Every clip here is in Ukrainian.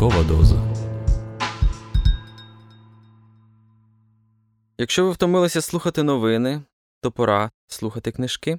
Ранкова доза. Якщо ви втомилися слухати новини, то пора слухати книжки.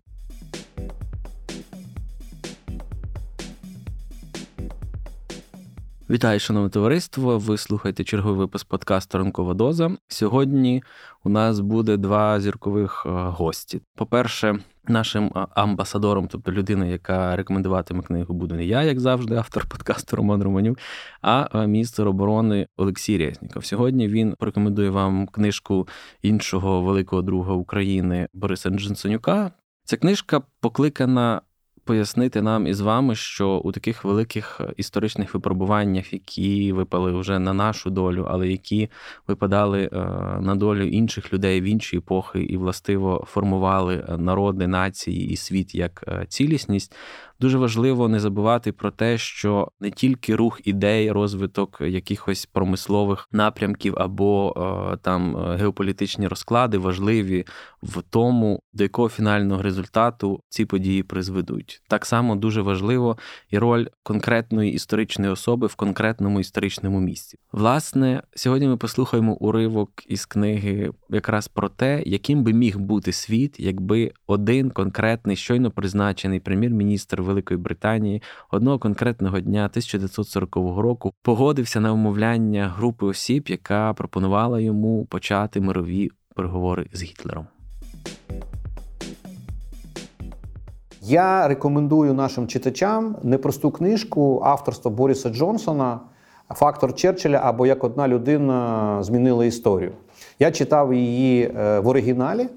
Вітаю, шановне товариство. Ви слухаєте черговий випуск подкасту Ранкова доза. Сьогодні у нас буде два зіркових е, гості. По-перше, нашим амбасадором, тобто людина, яка рекомендуватиме книгу, буде не я, як завжди, автор подкасту Роман Романюк, а міністр оборони Олексій Резніков. Сьогодні він порекомендує вам книжку іншого великого друга України Бориса Джинсонюка. Ця книжка покликана пояснити нам із вами, що у таких великих е, історичних випробуваннях, які випали вже на нашу долю, але які випадали е, на долю інших людей в інші епохи і властиво формували е, народи, нації і світ як цілісність, Дуже важливо не забувати про те, що не тільки рух ідей, розвиток якихось промислових напрямків або е, там е, геополітичні розклади важливі в тому, до якого фінального результату ці події призведуть. Так само дуже важливо і роль конкретної історичної особи в конкретному історичному місці. Власне, сьогодні ми послухаємо уривок із книги якраз про те, яким би міг бути світ, якби один конкретний щойно призначений прем'єр-міністр Великої Британії одного конкретного дня 1940 року погодився на умовляння групи осіб, яка пропонувала йому почати мирові переговори з Гітлером. Я рекомендую нашим читачам непросту книжку авторства Боріса Джонсона Фактор Черчилля або як одна людина змінила історію. Я читав її е, в оригіналі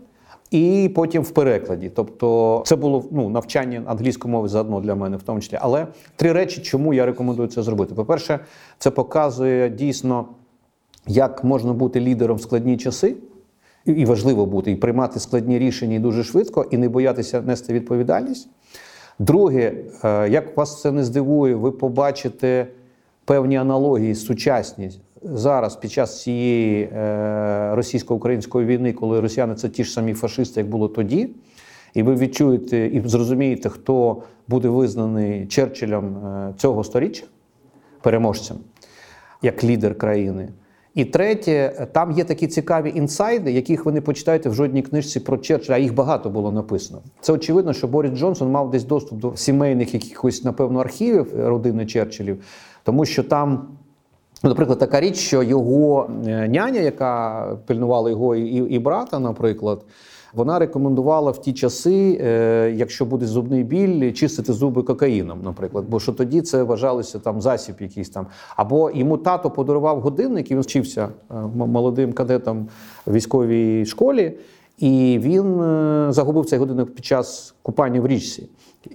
і потім в перекладі. Тобто, це було ну, навчання англійської мови заодно для мене, в тому числі. Але три речі, чому я рекомендую це зробити. По-перше, це показує дійсно, як можна бути лідером в складні часи. І важливо бути, і приймати складні рішення дуже швидко, і не боятися нести відповідальність. Друге, е, як вас це не здивує, ви побачите певні аналогії сучасні зараз під час цієї е, російсько-української війни, коли росіяни це ті ж самі фашисти, як було тоді, і ви відчуєте і зрозумієте, хто буде визнаний Черчиллем е, цього сторіччя, переможцем, як лідер країни. І третє, там є такі цікаві інсайди, яких ви не почитаєте в жодній книжці про Черчилля, а їх багато було написано. Це очевидно, що Борис Джонсон мав десь доступ до сімейних якихось, напевно, архівів родини Черчиллів, тому що там Ну, наприклад, така річ, що його е, няня, яка пильнувала його і, і брата, наприклад, вона рекомендувала в ті часи, е, якщо буде зубний біль, чистити зуби кокаїном, наприклад, бо що тоді це вважалося там засіб, якийсь там. Або йому тато подарував годинник, і він вчився е, молодим кадетом в військовій школі, і він загубив цей годинник під час купання в річці.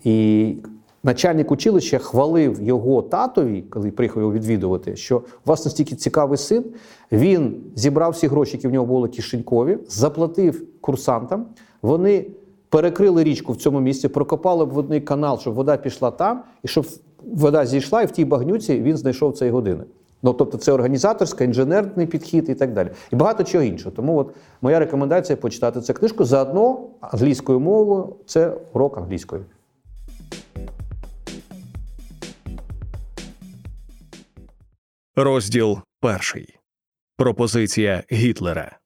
І Начальник училища хвалив його татові, коли приїхав його відвідувати, що у вас настільки цікавий син. Він зібрав всі гроші, які в нього були кишенькові, заплатив курсантам. Вони перекрили річку в цьому місці, прокопали водний канал, щоб вода пішла там, і щоб вода зійшла, і в тій багнюці він знайшов цей години. Ну, тобто, це організаторська, інженерний підхід і так далі. І багато чого іншого. Тому от моя рекомендація почитати цю книжку заодно англійською мовою це урок англійської. Розділ перший Пропозиція Гітлера.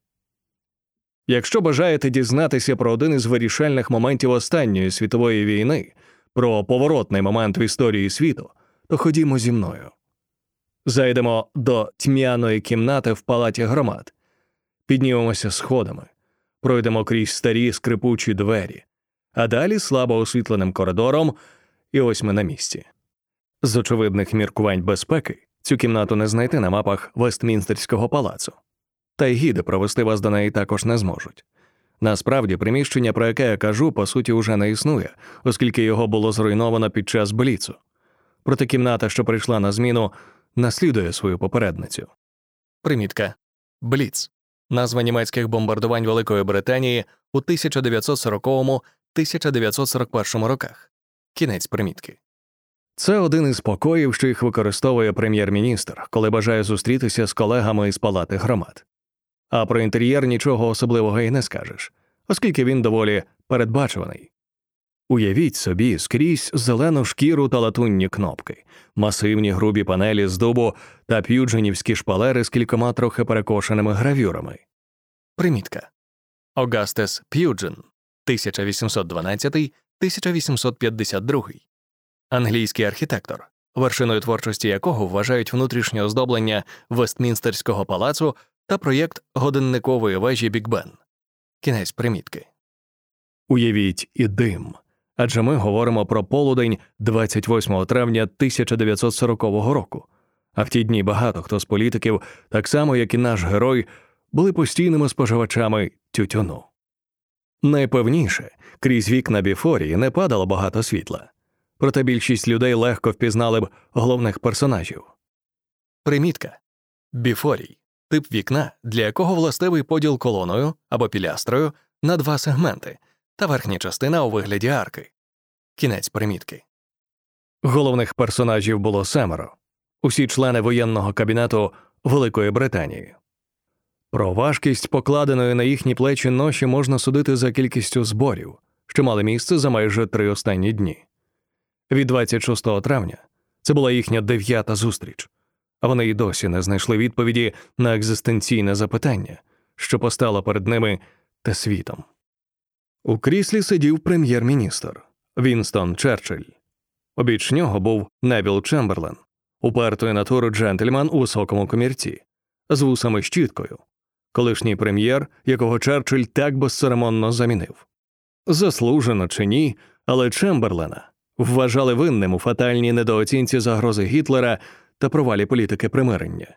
Якщо бажаєте дізнатися про один із вирішальних моментів останньої світової війни, про поворотний момент в історії світу, то ходімо зі мною. Зайдемо до тьмяної кімнати в палаті громад, піднімемося сходами, пройдемо крізь старі скрипучі двері, а далі слабо освітленим коридором, і ось ми на місці. З очевидних міркувань безпеки. Цю кімнату не знайти на мапах Вестмінстерського палацу, та й гіди провести вас до неї також не зможуть. Насправді, приміщення, про яке я кажу, по суті, уже не існує, оскільки його було зруйновано під час бліцу. Проте кімната, що прийшла на зміну, наслідує свою попередницю. Примітка Бліц назва німецьких бомбардувань Великої Британії у 1940-1941 роках. Кінець примітки. Це один із покоїв, що їх використовує прем'єр-міністр, коли бажає зустрітися з колегами із палати громад. А про інтер'єр нічого особливого і не скажеш, оскільки він доволі передбачуваний. Уявіть собі скрізь зелену шкіру та латунні кнопки, масивні грубі панелі з дубу та п'юдженівські шпалери з кількома трохи перекошеними гравюрами. Примітка Огастес П'юджен 1812-1852 англійський архітектор, вершиною творчості якого вважають внутрішнє оздоблення Вестмінстерського палацу та проєкт годинникової вежі Біг Бен. Кінець примітки. Уявіть і дим. Адже ми говоримо про полудень 28 травня 1940 року. А в ті дні багато хто з політиків, так само як і наш герой, були постійними споживачами тютюну. Найпевніше, крізь вікна біфорії не падало багато світла, проте більшість людей легко впізнали б головних персонажів. Примітка біфорій тип вікна, для якого властивий поділ колоною або пілястрою на два сегменти та верхня частина у вигляді арки. Кінець примітки. Головних персонажів було семеро усі члени воєнного кабінету Великої Британії. Про важкість покладеної на їхні плечі ноші можна судити за кількістю зборів, що мали місце за майже три останні дні. Від 26 травня це була їхня дев'ята зустріч, а вони й досі не знайшли відповіді на екзистенційне запитання, що постало перед ними та світом. У кріслі сидів прем'єр-міністр Вінстон Черчилль. Обіч нього був Невіл Чемберлен, упертої натуру джентльмен у високому комірці, з вусами щіткою, колишній прем'єр, якого Черчилль так безцеремонно замінив. Заслужено чи ні, але Чемберлена вважали винним у фатальній недооцінці загрози Гітлера та провалі політики примирення.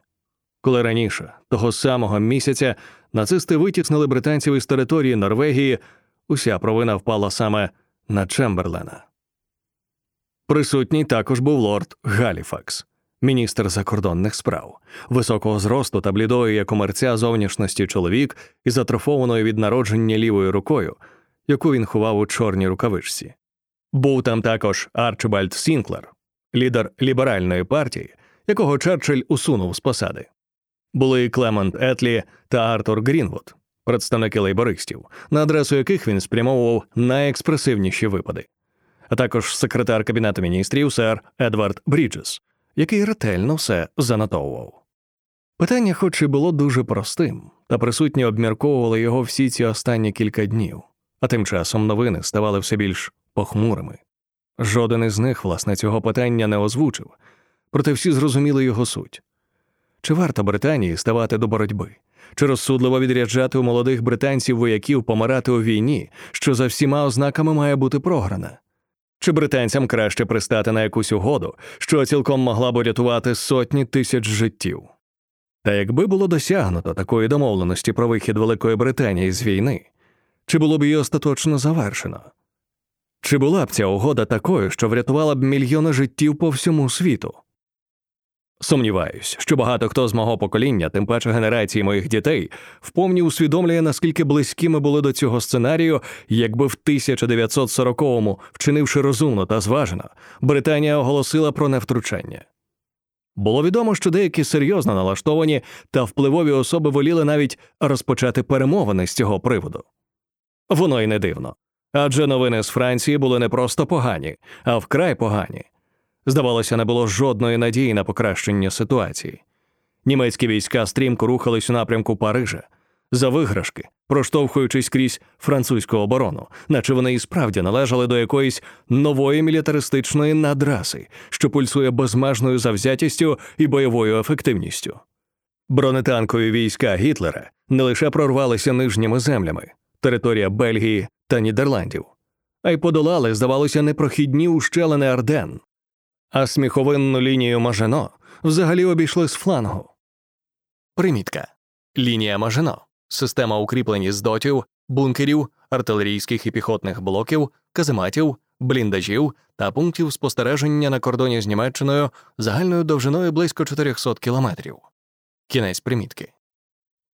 Коли раніше, того самого місяця, нацисти витіснили британців із території Норвегії, уся провина впала саме на Чемберлена. Присутній також був лорд Галіфакс, міністр закордонних справ, високого зросту та блідої як комерця зовнішності чоловік із атрофованою від народження лівою рукою, яку він ховав у чорній рукавичці. Був там також Арчибальд Сінклер, лідер ліберальної партії, якого Черчилль усунув з посади. Були Клемент Етлі та Артур Грінвуд, представники лейбористів, на адресу яких він спрямовував найекспресивніші випади, а також секретар Кабінету міністрів сер Едвард Бріджес, який ретельно все занотовував. Питання, хоч і було дуже простим, та присутні обмірковували його всі ці останні кілька днів, а тим часом новини ставали все більш похмурими. Жоден із них, власне, цього питання не озвучив, проте всі зрозуміли його суть. Чи варто Британії ставати до боротьби? Чи розсудливо відряджати у молодих британців вояків помирати у війні, що за всіма ознаками має бути програна? Чи британцям краще пристати на якусь угоду, що цілком могла б рятувати сотні тисяч життів? Та якби було досягнуто такої домовленості про вихід Великої Британії з війни, чи було б її остаточно завершено? Чи була б ця угода такою, що врятувала б мільйони життів по всьому світу? Сумніваюсь, що багато хто з мого покоління, тим паче генерації моїх дітей, вповні усвідомлює, наскільки близькими були до цього сценарію, якби в 1940-му, вчинивши розумно та зважено, Британія оголосила про невтручання. Було відомо, що деякі серйозно налаштовані та впливові особи воліли навіть розпочати перемовини з цього приводу. Воно й не дивно. Адже новини з Франції були не просто погані, а вкрай погані. Здавалося, не було жодної надії на покращення ситуації. Німецькі війська стрімко рухались у напрямку Парижа за виграшки, проштовхуючись крізь французьку оборону, наче вони і справді належали до якоїсь нової мілітаристичної надраси, що пульсує безмежною завзятістю і бойовою ефективністю. Бронетанкові війська Гітлера не лише прорвалися нижніми землями, територія Бельгії та Нідерландів, а й подолали, здавалося, непрохідні ущелини Арден, а сміховинну лінію Мажено взагалі обійшли з флангу. Примітка лінія Мажено система укріплень з дотів, бункерів, артилерійських і піхотних блоків, казематів, бліндажів та пунктів спостереження на кордоні з Німеччиною загальною довжиною близько 400 кілометрів. Кінець примітки.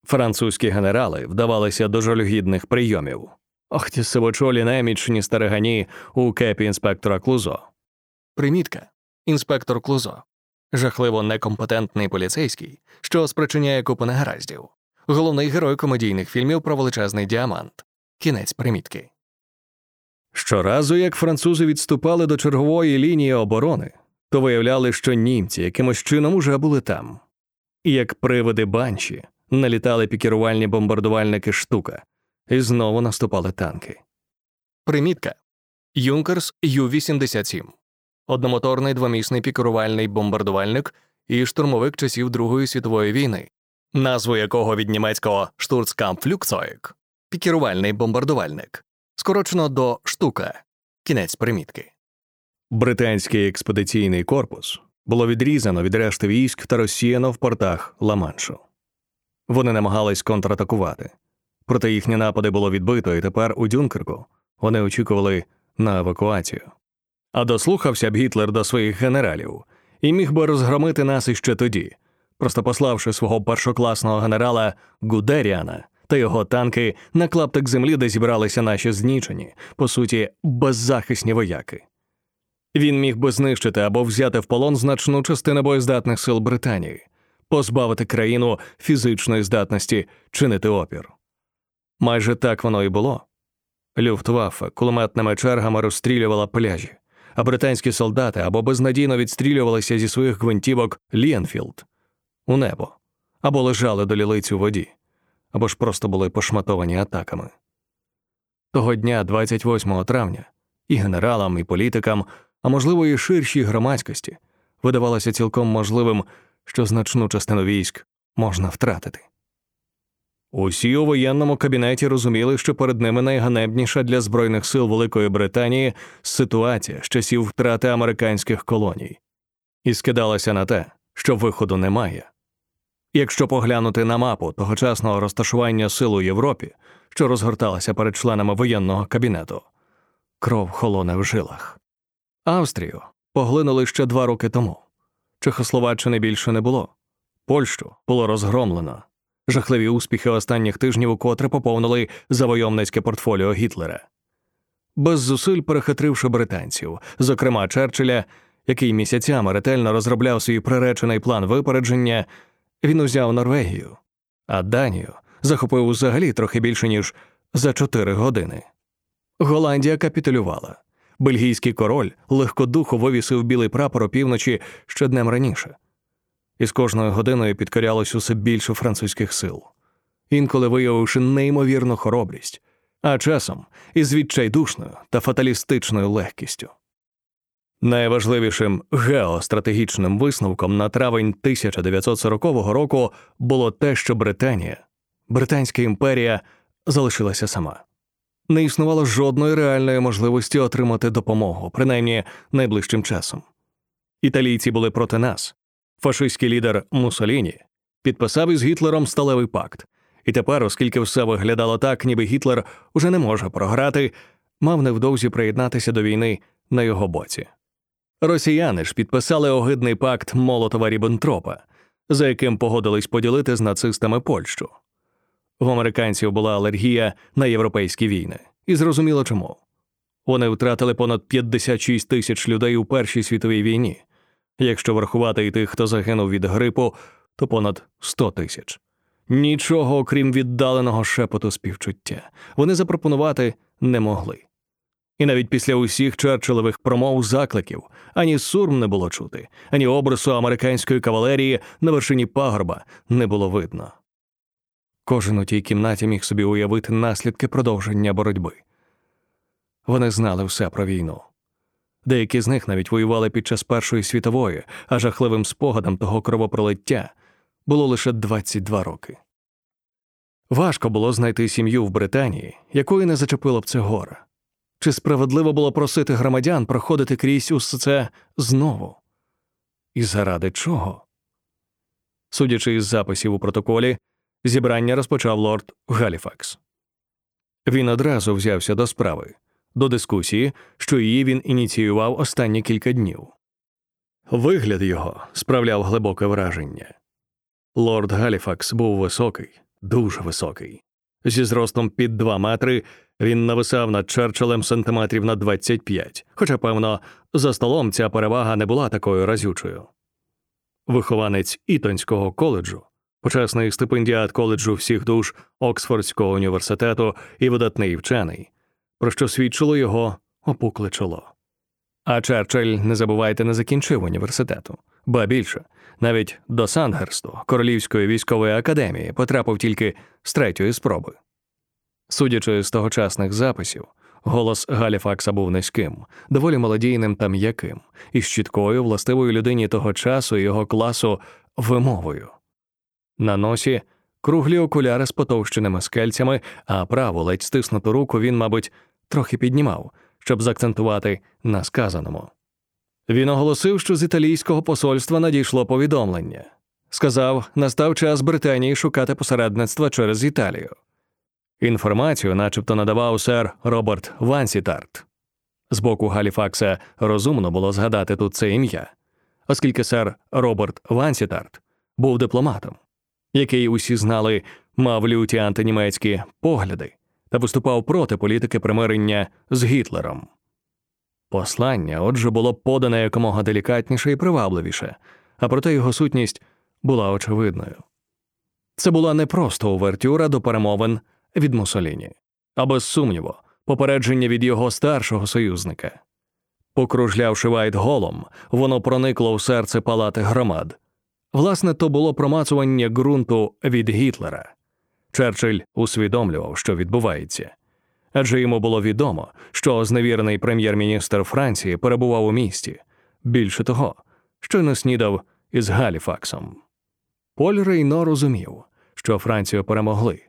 Французькі генерали вдавалися до жалюгідних прийомів. Ох, ті сивочолі немічні старигані у кепі інспектора Клузо. Примітка інспектор Клузо, жахливо некомпетентний поліцейський, що спричиняє купу негараздів, головний герой комедійних фільмів про величезний діамант, кінець примітки. Щоразу, як французи відступали до чергової лінії оборони, то виявляли, що німці якимось чином уже були там. І як привиди банші налітали пікірувальні бомбардувальники штука, і знову наступали танки. Примітка Юнкерс Ю-87 одномоторний двомісний пікерувальний бомбардувальник і штурмовик часів Другої світової війни, назву якого від німецького Штурцкампфлюкцойк пікерувальний бомбардувальник, скорочено до штука, кінець примітки. Британський експедиційний корпус було відрізано від решти військ та розсіяно в портах Ла-Маншу. Вони намагались контратакувати, проте їхні напади було відбито, і тепер у Дюнкерку вони очікували на евакуацію. А дослухався б Гітлер до своїх генералів і міг би розгромити нас іще тоді, просто пославши свого першокласного генерала Гудеріана та його танки на клаптик землі, де зібралися наші знічені, по суті, беззахисні вояки. Він міг би знищити або взяти в полон значну частину боєздатних сил Британії, позбавити країну фізичної здатності чинити опір. Майже так воно і було. Люфтваффе кулеметними чергами розстрілювала пляжі, а британські солдати або безнадійно відстрілювалися зі своїх гвинтівок Лі-Енфілд у небо, або лежали до лілиць у воді, або ж просто були пошматовані атаками. Того дня, 28 травня, і генералам, і політикам, а можливо, і ширшій громадськості, видавалося цілком можливим, що значну частину військ можна втратити. Усі у воєнному кабінеті розуміли, що перед ними найганебніша для Збройних сил Великої Британії ситуація з часів втрати американських колоній, і скидалася на те, що виходу немає. Якщо поглянути на мапу тогочасного розташування сил у Європі, що розгорталася перед членами воєнного кабінету, кров холоне в жилах. Австрію поглинули ще два роки тому. Чехословаччини більше не було. Польщу було розгромлено. Жахливі успіхи останніх тижнів укотре поповнили завойовницьке портфоліо Гітлера. Без зусиль перехитривши британців, зокрема Черчилля, який місяцями ретельно розробляв свій приречений план випередження, він узяв Норвегію, а Данію захопив взагалі трохи більше ніж за чотири години. Голландія капітулювала. Бельгійський король легкодухо вивісив білий прапор опівночі ще днем раніше і з кожною годиною підкорялось усе більше французьких сил, інколи виявивши неймовірну хоробрість, а часом із відчайдушною та фаталістичною легкістю. Найважливішим геостратегічним висновком на травень 1940 року було те, що Британія, Британська імперія, залишилася сама. Не існувало жодної реальної можливості отримати допомогу, принаймні найближчим часом. Італійці були проти нас, Фашистський лідер Муссоліні підписав із Гітлером сталевий пакт, і тепер, оскільки все виглядало так, ніби Гітлер уже не може програти, мав невдовзі приєднатися до війни на його боці. Росіяни ж підписали огидний пакт Молотова Ріббентропа, за яким погодились поділити з нацистами Польщу. В американців була алергія на європейські війни, і зрозуміло чому. Вони втратили понад 56 тисяч людей у Першій світовій війні. Якщо врахувати і тих, хто загинув від грипу, то понад 100 тисяч. Нічого, окрім віддаленого шепоту співчуття, вони запропонувати не могли. І навіть після усіх Черчиллевих промов закликів ані сурм не було чути, ані обрису американської кавалерії на вершині пагорба не було видно. Кожен у тій кімнаті міг собі уявити наслідки продовження боротьби. Вони знали все про війну. Деякі з них навіть воювали під час Першої світової, а жахливим спогадом того кровопролиття було лише 22 роки. Важко було знайти сім'ю в Британії, якої не зачепило б це горе. Чи справедливо було просити громадян проходити крізь усе це знову? І заради чого? Судячи із записів у протоколі, зібрання розпочав лорд Галіфакс. Він одразу взявся до справи до дискусії, що її він ініціював останні кілька днів. Вигляд його справляв глибоке враження. Лорд Галіфакс був високий, дуже високий. Зі зростом під два метри він нависав над Черчиллем сантиметрів на 25, хоча, певно, за столом ця перевага не була такою разючою. Вихованець Ітонського коледжу, почесний стипендіат коледжу всіх душ Оксфордського університету і видатний вчений, про що свідчило його опукле чоло. А Черчилль, не забувайте, не закінчив університету, ба більше, навіть до Сандгерсту, Королівської військової академії, потрапив тільки з третьої спроби. Судячи з тогочасних записів, голос Галіфакса був низьким, доволі молодійним та м'яким, і з чіткою, властивою людині того часу і його класу вимовою. На носі круглі окуляри з потовщеними скельцями, а праву ледь стиснуту руку він, мабуть, трохи піднімав, щоб заакцентувати на сказаному. Він оголосив, що з італійського посольства надійшло повідомлення. Сказав, настав час Британії шукати посередництва через Італію. Інформацію, начебто, надавав сер Роберт Вансітарт. З боку Галіфакса розумно було згадати тут це ім'я, оскільки сер Роберт Вансітарт був дипломатом, який усі знали, мав люті антинімецькі погляди та виступав проти політики примирення з Гітлером. Послання, отже, було подане якомога делікатніше і привабливіше, а проте його сутність була очевидною. Це була не просто увертюра до перемовин від Мусоліні, а без сумніву, попередження від його старшого союзника. Покружлявши Вайтголом, воно проникло в серце палати громад. Власне, то було промацування ґрунту від Гітлера. Черчилль усвідомлював, що відбувається, адже йому було відомо, що зневірений прем'єр-міністр Франції перебував у місті. Більше того, що не снідав із Галіфаксом. Поль Рейно розумів, що Францію перемогли.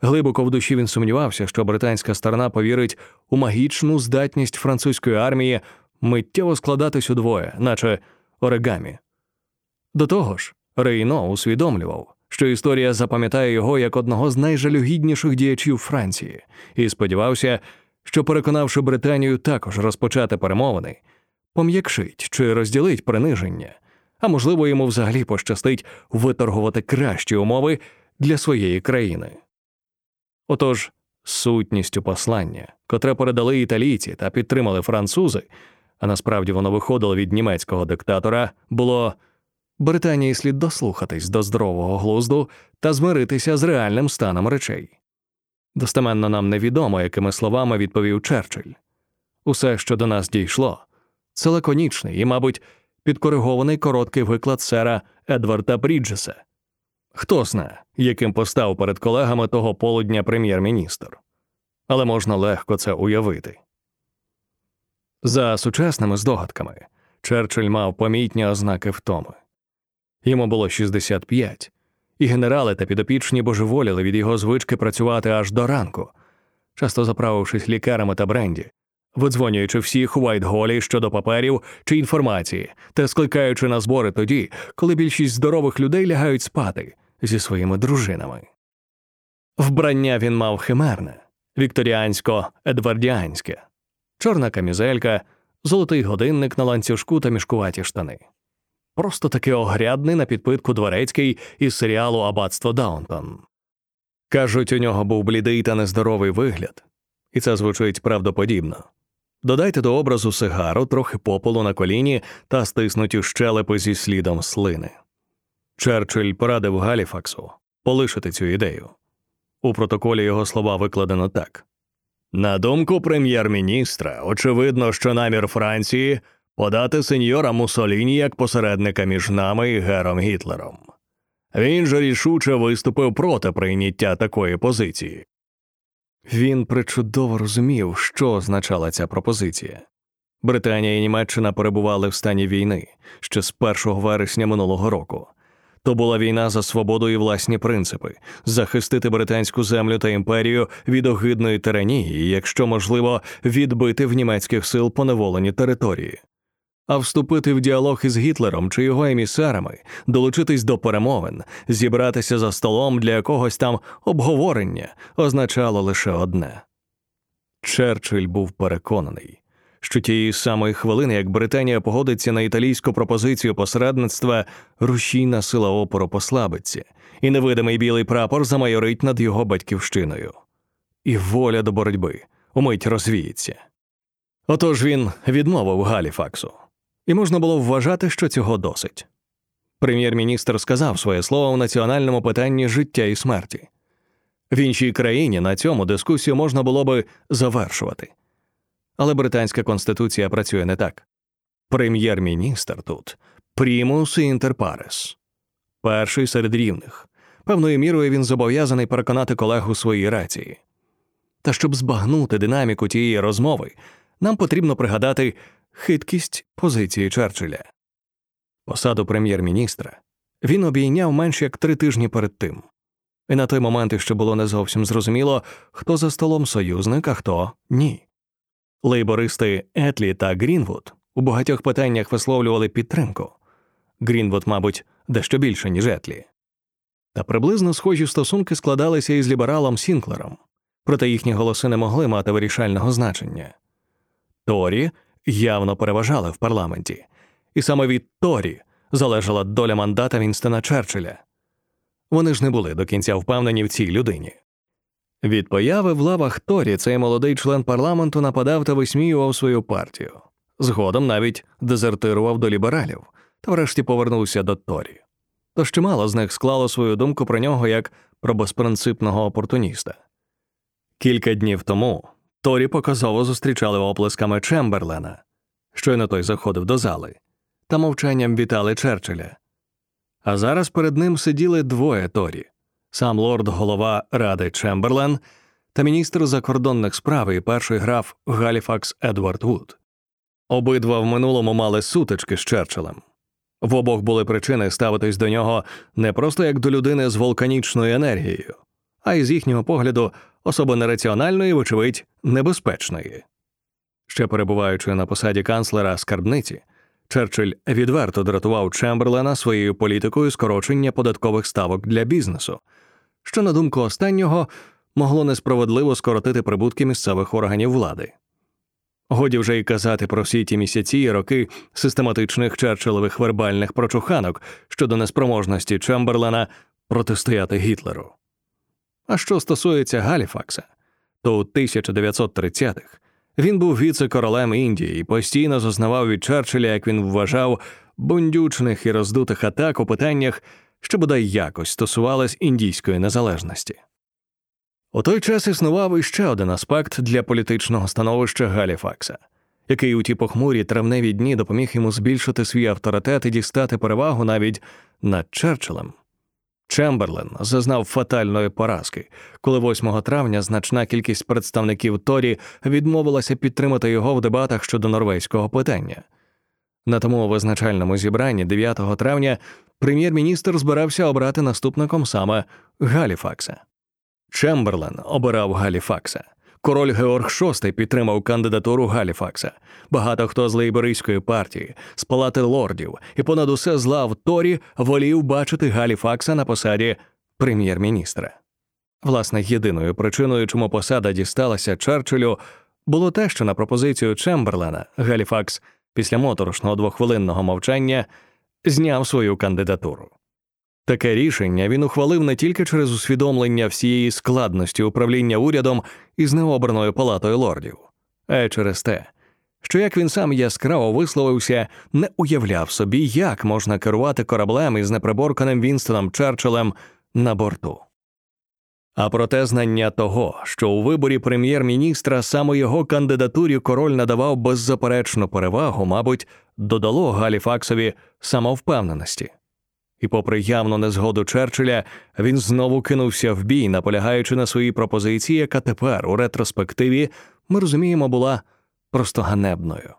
Глибоко в душі він сумнівався, що британська сторона повірить у магічну здатність французької армії миттєво складатись удвоє, наче оригамі. До того ж, Рейно усвідомлював, що історія запам'ятає його як одного з найжалюгідніших діячів Франції, і сподівався, що, переконавши Британію також розпочати перемовини, пом'якшить чи розділить приниження, а можливо, йому взагалі пощастить виторгувати кращі умови для своєї країни. Отож, сутністю послання, котре передали італійці та підтримали французи, а насправді воно виходило від німецького диктатора, було Британії слід дослухатись до здорового глузду та змиритися з реальним станом речей. Достеменно нам невідомо, якими словами відповів Черчилль. Усе, що до нас дійшло, це лаконічний і, мабуть, підкоригований короткий виклад сера Едварда Бріджеса. Хто зна, яким постав перед колегами того полудня прем'єр-міністр, але можна легко це уявити. За сучасними здогадками, Черчилль мав помітні ознаки втоми. Йому було 65, і генерали та підопічні божеволіли від його звички працювати аж до ранку, часто заправившись лікарами та бренді, видзвонюючи всіх у Вайтголі щодо паперів чи інформації та скликаючи на збори тоді, коли більшість здорових людей лягають спати зі своїми дружинами. Вбрання він мав химерне, вікторіансько-едвардіанське, чорна камізелька, золотий годинник на ланцюжку та мішкуваті штани. Просто таки огрядний на підпитку дворецький із серіалу Аббатство Даунтон. Кажуть, у нього був блідий та нездоровий вигляд, і це звучить правдоподібно. Додайте до образу сигару, трохи попелу на коліні та стиснуті щелепи зі слідом слини. Черчилль порадив Галіфаксу полишити цю ідею. У протоколі його слова викладено так на думку прем'єр-міністра, очевидно, що намір Франції подати сеньора Мусоліні як посередника між нами і Гером Гітлером. Він же рішуче виступив проти прийняття такої позиції. Він причудово розумів, що означала ця пропозиція. Британія і Німеччина перебували в стані війни ще з 1 вересня минулого року. То була війна за свободу і власні принципи, захистити британську землю та імперію від огидної тиранії, якщо можливо, відбити в німецьких сил поневолені території. А вступити в діалог із Гітлером чи його емісарами, долучитись до перемовин, зібратися за столом для якогось там обговорення означало лише одне. Черчилль був переконаний, що тієї самої хвилини, як Британія погодиться на італійську пропозицію посередництва, рушійна сила опору послабиться, і невидимий білий прапор замайорить над його батьківщиною. І воля до боротьби умить розвіється. Отож він відмовив Галіфаксу, і можна було вважати, що цього досить. Прем'єр-міністр сказав своє слово в національному питанні життя і смерті. В іншій країні на цьому дискусію можна було би завершувати. Але британська конституція працює не так. Прем'єр-міністр тут примус інтер парес. перший серед рівних. Певною мірою він зобов'язаний переконати колегу своїй рації. Та щоб збагнути динаміку тієї розмови, нам потрібно пригадати хиткість позиції Черчилля. Посаду прем'єр-міністра він обійняв менш як три тижні перед тим, і на той момент іще було не зовсім зрозуміло, хто за столом союзник, а хто ні. Лейбористи Етлі та Грінвуд у багатьох питаннях висловлювали підтримку. Грінвуд, мабуть, дещо більше, ніж Етлі. Та приблизно схожі стосунки складалися із лібералом Сінклером, проте їхні голоси не могли мати вирішального значення. Торі явно переважали в парламенті, і саме від Торі залежала доля мандата Вінстона Черчилля. Вони ж не були до кінця впевнені в цій людині. Від появи в лавах Торі цей молодий член парламенту нападав та висміював свою партію. Згодом навіть дезертирував до лібералів та врешті повернувся до Торі. Тож чимало з них склало свою думку про нього як про безпринципного опортуніста. Кілька днів тому Торі показово зустрічали оплесками Чемберлена, щойно той заходив до зали, та мовчанням вітали Черчилля. А зараз перед ним сиділи двоє Торі сам лорд голова Ради Чемберлен та міністр закордонних справ і перший граф Галіфакс Едвард Вуд. Обидва в минулому мали сутички з Черчиллем. В обох були причини ставитись до нього не просто як до людини з вулканічною енергією, а й з їхнього погляду особо нераціональної, вочевидь, небезпечної. Ще перебуваючи на посаді канцлера скарбниці, Черчилль відверто дратував Чемберлена своєю політикою скорочення податкових ставок для бізнесу, що, на думку останнього, могло несправедливо скоротити прибутки місцевих органів влади. Годі вже й казати про всі ті місяці і роки систематичних черчилових вербальних прочуханок щодо неспроможності Чемберлена протистояти Гітлеру. А що стосується Галіфакса, то у 1930-х він був віце-королем Індії і постійно зазнавав від Черчилля, як він вважав, бундючних і роздутих атак у питаннях, що бодай якось стосувались індійської незалежності. У той час існував іще один аспект для політичного становища Галіфакса, який у ті похмурі травневі дні допоміг йому збільшити свій авторитет і дістати перевагу навіть над Черчиллем. Чемберлен зазнав фатальної поразки, коли 8 травня значна кількість представників Торі відмовилася підтримати його в дебатах щодо норвезького питання. На тому визначальному зібранні 9 травня прем'єр-міністр збирався обрати наступником саме Галіфакса. Чемберлен обирав Галіфакса. Король Георг VI підтримав кандидатуру Галіфакса. Багато хто з лейбористської партії, з палати лордів і понад усе зла в Торі волів бачити Галіфакса на посаді прем'єр-міністра. Власне, єдиною причиною, чому посада дісталася Черчиллю, було те, що на пропозицію Чемберлена Галіфакс після моторошного двохвилинного мовчання зняв свою кандидатуру. Таке рішення він ухвалив не тільки через усвідомлення всієї складності управління урядом із необраною палатою лордів, а й через те, що як він сам яскраво висловився, не уявляв собі, як можна керувати кораблем із неприборканим Вінстоном Черчиллем на борту. А проте знання того, що у виборі прем'єр-міністра саме його кандидатурі король надавав беззаперечну перевагу, мабуть, додало Галіфаксові самовпевненості. І, попри явну незгоду Черчилля, він знову кинувся в бій, наполягаючи на своїй пропозиції, яка тепер, у ретроспективі, ми розуміємо, була просто ганебною.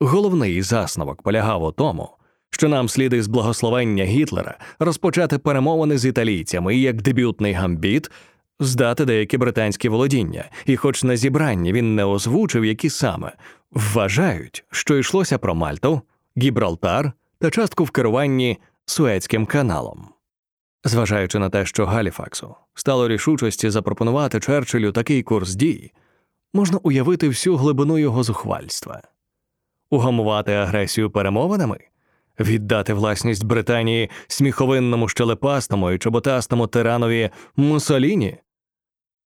Головний засновок полягав у тому, що нам слід із благословення Гітлера розпочати перемовини з італійцями і як дебютний гамбіт здати деякі британські володіння, і, хоч на зібранні він не озвучив, які саме вважають, що йшлося про Мальту, Гібралтар та частку в керуванні Суецьким каналом. Зважаючи на те, що Галіфаксу стало рішучості запропонувати Черчиллю такий курс дій, можна уявити всю глибину його зухвальства, угамувати агресію перемовинами, віддати власність Британії сміховинному щелепастому і чоботастому тиранові Мусоліні.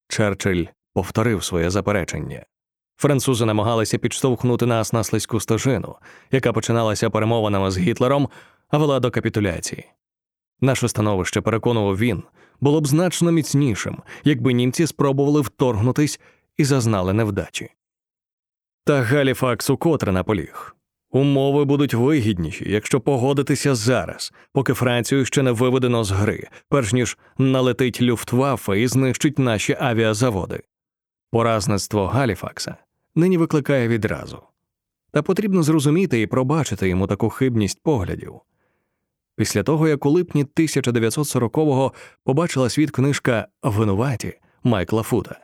Черчилль повторив своє заперечення. Французи намагалися підштовхнути нас на слизьку стежину, яка починалася перемовинами з Гітлером, а вела до капітуляції. Наше становище, переконував він, було б значно міцнішим, якби німці спробували вторгнутись і зазнали невдачі. Та Галіфакс укотре наполіг. Умови будуть вигідніші, якщо погодитися зараз, поки Францію ще не виведено з гри, перш ніж налетить Люфтваффе і знищить наші авіазаводи. Поразництво Галіфакса нині викликає відразу. Та потрібно зрозуміти і пробачити йому таку хибність поглядів. Після того, як у липні 1940-го побачила світ книжка Винуваті Майкла Фута,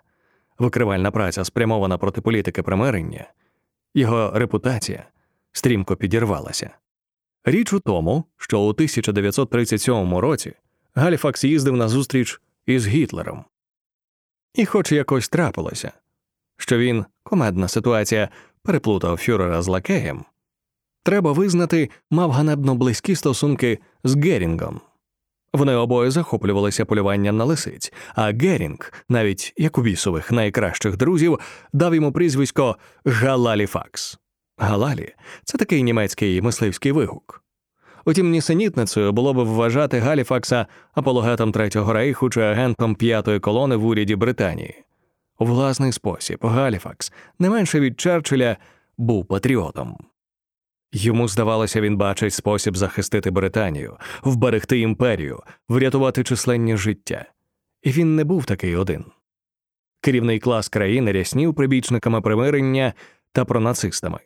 викривальна праця спрямована проти політики примирення, його репутація стрімко підірвалася. Річ у тому, що у 1937 році Галіфакс їздив на зустріч із Гітлером. І, хоч якось трапилося, що він, комедна ситуація, переплутав фюрера з лакеєм, треба визнати, мав ганебно близькі стосунки з Герінгом. Вони обоє захоплювалися полюванням на лисиць, а Герінг, навіть як у бісових найкращих друзів, дав йому прізвисько Галаліфакс. Галалі це такий німецький мисливський вигук. Утім, нісенітницею було б вважати Галіфакса апологетом Третього рейху чи агентом п'ятої колони в уряді Британії. У власний спосіб Галіфакс, не менше від Черчилля, був патріотом. Йому здавалося, він бачить спосіб захистити Британію, вберегти імперію, врятувати численні життя. І він не був такий один. Керівний клас країни ряснів прибічниками примирення та пронацистами.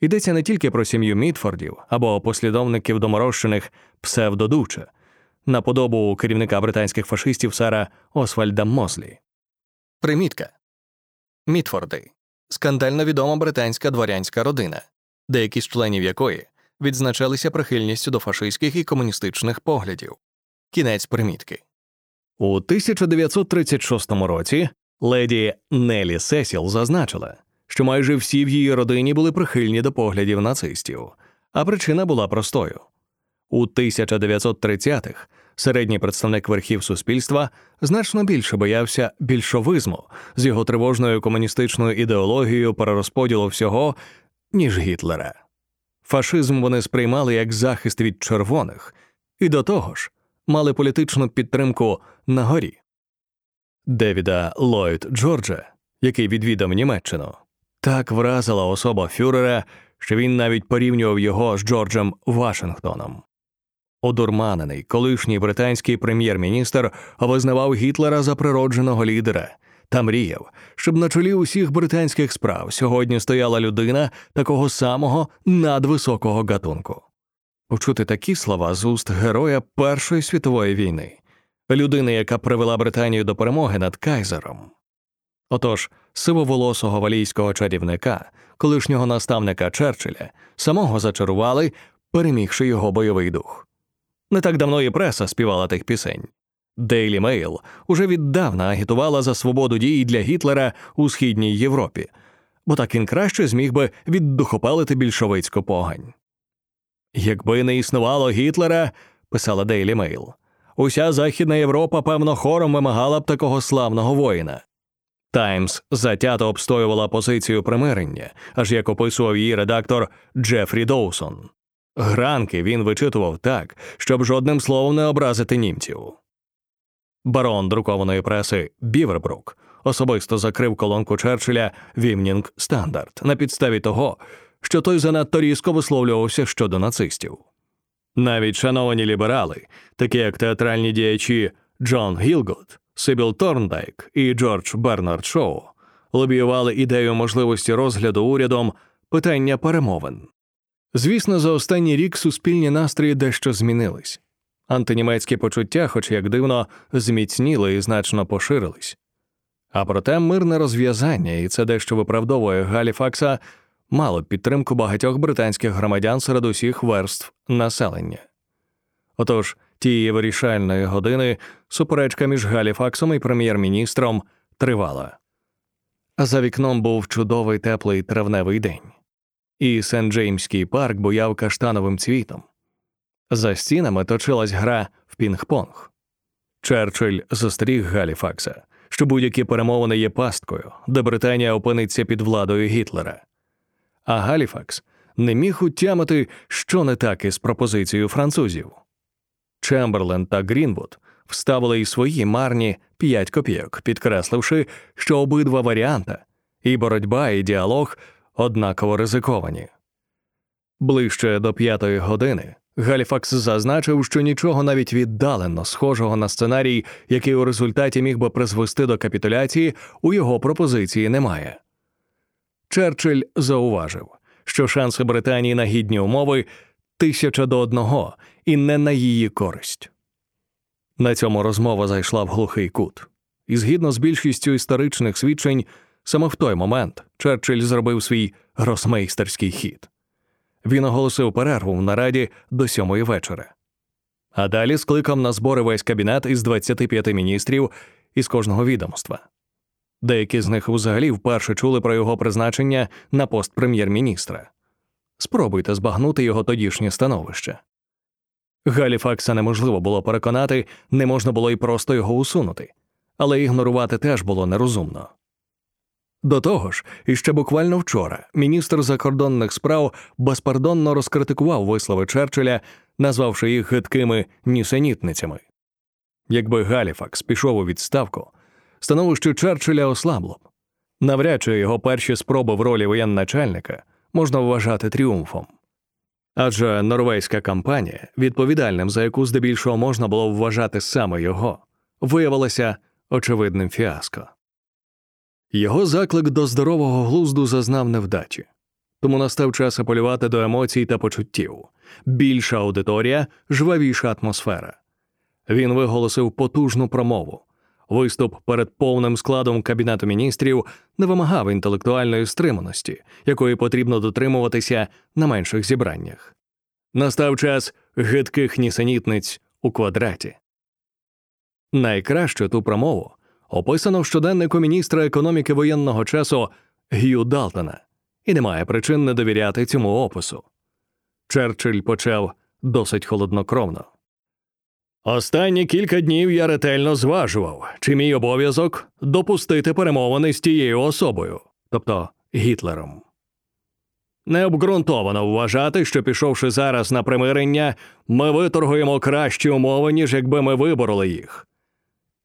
Йдеться не тільки про сім'ю Мітфордів або послідовників доморощених псевдодуча, на подобу керівника британських фашистів Сара Освальда Мослі. Примітка Мітфорди скандально відома британська дворянська родина, деякі з членів якої відзначалися прихильністю до фашистських і комуністичних поглядів. Кінець примітки. У 1936 році леді Нелі Сесіл зазначила, що майже всі в її родині були прихильні до поглядів нацистів, а причина була простою. У 1930-х середній представник верхів суспільства значно більше боявся більшовизму з його тривожною комуністичною ідеологією перерозподілу всього, ніж Гітлера. Фашизм вони сприймали як захист від червоних, і до того ж мали політичну підтримку на горі. Девіда Ллойд Джорджа, який відвідав Німеччину, так вразила особа Фюрера, що він навіть порівнював його з Джорджем Вашингтоном. Одурманений колишній британський прем'єр-міністр визнавав Гітлера за природженого лідера та мріяв, щоб на чолі усіх британських справ сьогодні стояла людина такого самого надвисокого гатунку. Почути такі слова з уст героя Першої світової війни, людини, яка привела Британію до перемоги над Кайзером. Отож, сивоволосого валійського чарівника, колишнього наставника Черчилля, самого зачарували, перемігши його бойовий дух. Не так давно і преса співала тих пісень. Daily Mail уже віддавна агітувала за свободу дій для Гітлера у східній Європі, бо так він краще зміг би віддухопалити більшовицьку погань. Якби не існувало Гітлера, писала Daily Mail, уся Західна Європа, певно, хором вимагала б такого славного воїна. Таймс затято обстоювала позицію примирення, аж як описував її редактор Джефрі Доусон. Гранки він вичитував так, щоб жодним словом не образити німців. Барон друкованої преси Бівербрук особисто закрив колонку Черчилля в Івнінг Стандард на підставі того, що той занадто різко висловлювався щодо нацистів. Навіть шановані ліберали, такі як театральні діячі Джон Гілгот, Сибіл Торндайк і Джордж Бернард Шоу, лобіювали ідею можливості розгляду урядом питання перемовин. Звісно, за останній рік суспільні настрої дещо змінились. Антинімецькі почуття, хоч як дивно, зміцніли і значно поширились. А проте мирне розв'язання, і це дещо виправдовує Галіфакса, мало підтримку багатьох британських громадян серед усіх верств населення. Отож, тієї вирішальної години суперечка між Галіфаксом і прем'єр-міністром тривала. А за вікном був чудовий теплий травневий день, і Сент-Джеймський парк буяв каштановим цвітом. За стінами точилась гра в пінг-понг. Черчилль застеріг Галіфакса, що будь-які перемовини є пасткою, де Британія опиниться під владою Гітлера. А Галіфакс не міг утямити, що не так із пропозицією французів. Чемберлен та Грінвуд вставили й свої марні п'ять копійок, підкресливши, що обидва варіанта і боротьба, і діалог однаково ризиковані. Ближче до п'ятої години Галіфакс зазначив, що нічого навіть віддалено схожого на сценарій, який у результаті міг би призвести до капітуляції, у його пропозиції немає. Черчилль зауважив, що шанси Британії на гідні умови тисяча до одного і не на її користь. На цьому розмова зайшла в глухий кут, і згідно з більшістю історичних свідчень, саме в той момент Черчилль зробив свій гросмейстерський хід. Він оголосив перерву в нараді до сьомої вечора. А далі скликав на збори весь кабінет із 25 міністрів із кожного відомства. Деякі з них взагалі вперше чули про його призначення на пост прем'єр-міністра. Спробуйте збагнути його тодішнє становище. Галіфакса неможливо було переконати, не можна було й просто його усунути, але ігнорувати теж було нерозумно. До того ж, іще буквально вчора міністр закордонних справ безпардонно розкритикував вислови Черчилля, назвавши їх гидкими нісенітницями. Якби Галіфакс пішов у відставку, становище Черчилля ослабло б. Навряд чи його перші спроби в ролі воєнначальника можна вважати тріумфом. Адже норвезька кампанія, відповідальним за яку здебільшого можна було вважати саме його, виявилася очевидним фіаско. Його заклик до здорового глузду зазнав невдачі, тому настав час апелювати до емоцій та почуттів більша аудиторія, жвавіша атмосфера. Він виголосив потужну промову. Виступ перед повним складом Кабінету міністрів не вимагав інтелектуальної стриманості, якої потрібно дотримуватися на менших зібраннях. Настав час гидких нісенітниць у квадраті. Найкраще ту промову описано в щоденнику міністра економіки воєнного часу Г'ю Далтона, і немає причин не довіряти цьому опису. Черчилль почав досить холоднокровно. Останні кілька днів я ретельно зважував, чи мій обов'язок допустити перемовини з тією особою, тобто Гітлером. Необґрунтовано вважати, що пішовши зараз на примирення, ми виторгуємо кращі умови, ніж якби ми вибороли їх.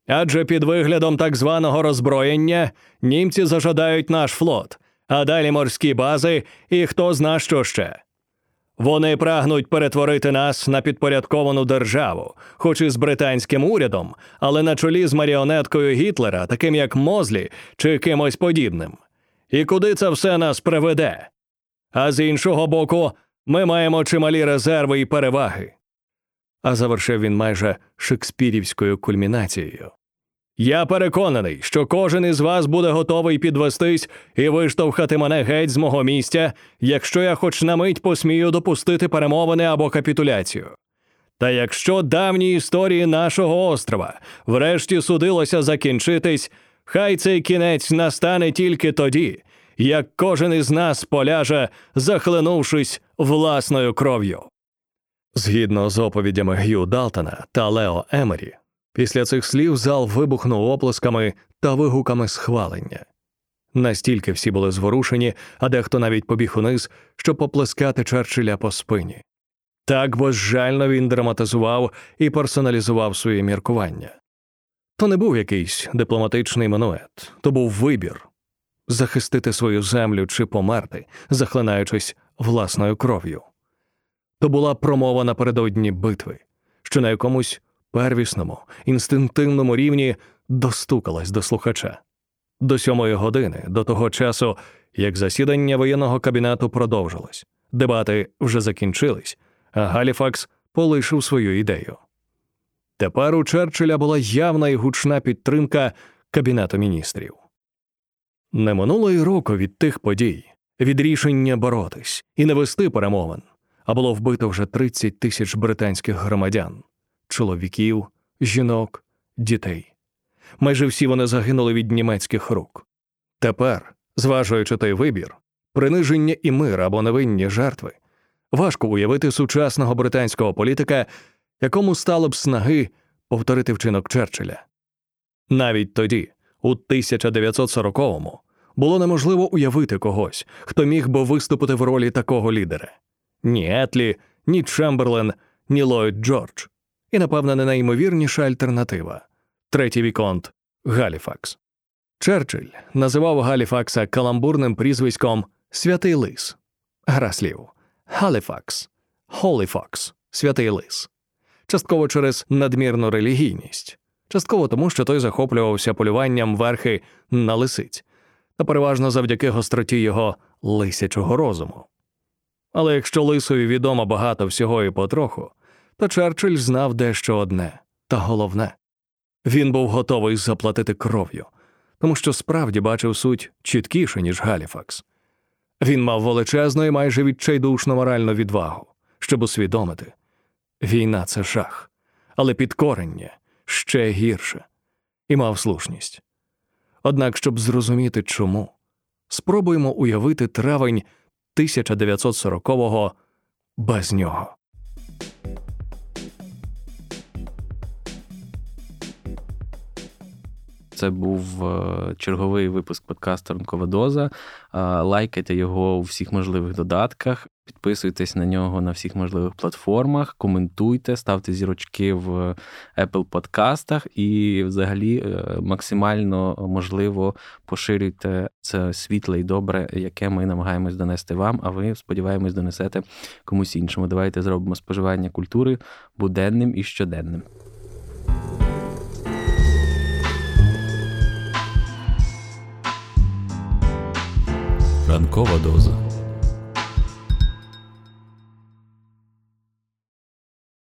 Адже під виглядом так званого роззброєння німці зажадають наш флот, а далі морські бази і хто зна що ще. Вони прагнуть перетворити нас на підпорядковану державу, хоч і з британським урядом, але на чолі з маріонеткою Гітлера, таким як Мозлі чи кимось подібним. І куди це все нас приведе? А з іншого боку, ми маємо чималі резерви і переваги. А завершив він майже шекспірівською кульмінацією. Я переконаний, що кожен із вас буде готовий підвестись і виштовхати мене геть з мого місця, якщо я хоч на мить посмію допустити перемовини або капітуляцію. Та якщо давні історії нашого острова врешті судилося закінчитись, хай цей кінець настане тільки тоді, як кожен із нас поляже, захлинувшись власною кров'ю. Згідно з оповідями Г'ю Далтона та Лео Емері, Після цих слів зал вибухнув оплесками та вигуками схвалення. Настільки всі були зворушені, а дехто навіть побіг униз, щоб поплескати Черчилля по спині. Так безжально він драматизував і персоналізував своє міркування. То не був якийсь дипломатичний манует, то був вибір захистити свою землю чи померти, захлинаючись власною кров'ю. То була промова напередодні битви, що на якомусь первісному, інстинктивному рівні достукалась до слухача. До сьомої години, до того часу, як засідання воєнного кабінету продовжилось, дебати вже закінчились, а Галіфакс полишив свою ідею. Тепер у Черчилля була явна і гучна підтримка Кабінету міністрів. Не минуло й року від тих подій, від рішення боротись і не вести перемовин, а було вбито вже 30 тисяч британських громадян чоловіків, жінок, дітей. Майже всі вони загинули від німецьких рук. Тепер, зважуючи той вибір, приниження і мир або невинні жертви, важко уявити сучасного британського політика, якому стало б снаги повторити вчинок Черчилля. Навіть тоді, у 1940-му, було неможливо уявити когось, хто міг би виступити в ролі такого лідера ні Етлі, ні Чемберлен, ні Ллойд Джордж і, напевно, не найімовірніша альтернатива третій віконт Галіфакс. Черчилль називав Галіфакса каламбурним прізвиськом Святий Лис. Гра слів. Галіфакс. Holy Fox. Святий Лис. Частково через надмірну релігійність, частково тому, що той захоплювався полюванням верхи на лисиць, та переважно завдяки гостроті його лисячого розуму. Але якщо лисою відомо багато всього і потроху, то Черчилль знав дещо одне та головне він був готовий заплатити кров'ю, тому що справді бачив суть чіткіше, ніж Галіфакс. Він мав величезну і майже відчайдушну моральну відвагу, щоб усвідомити війна це жах, але підкорення ще гірше, і мав слушність. Однак, щоб зрозуміти чому, спробуємо уявити травень 1940-го без нього. Це був е, черговий випуск подкасту Ранкова доза. Е, лайкайте його у всіх можливих додатках, підписуйтесь на нього на всіх можливих платформах, коментуйте, ставте зірочки в Apple подкастах і, взагалі, е, максимально можливо поширюйте це світле і добре, яке ми намагаємось донести вам. А ви сподіваємось донесете комусь іншому. Давайте зробимо споживання культури буденним і щоденним. Ранкова доза.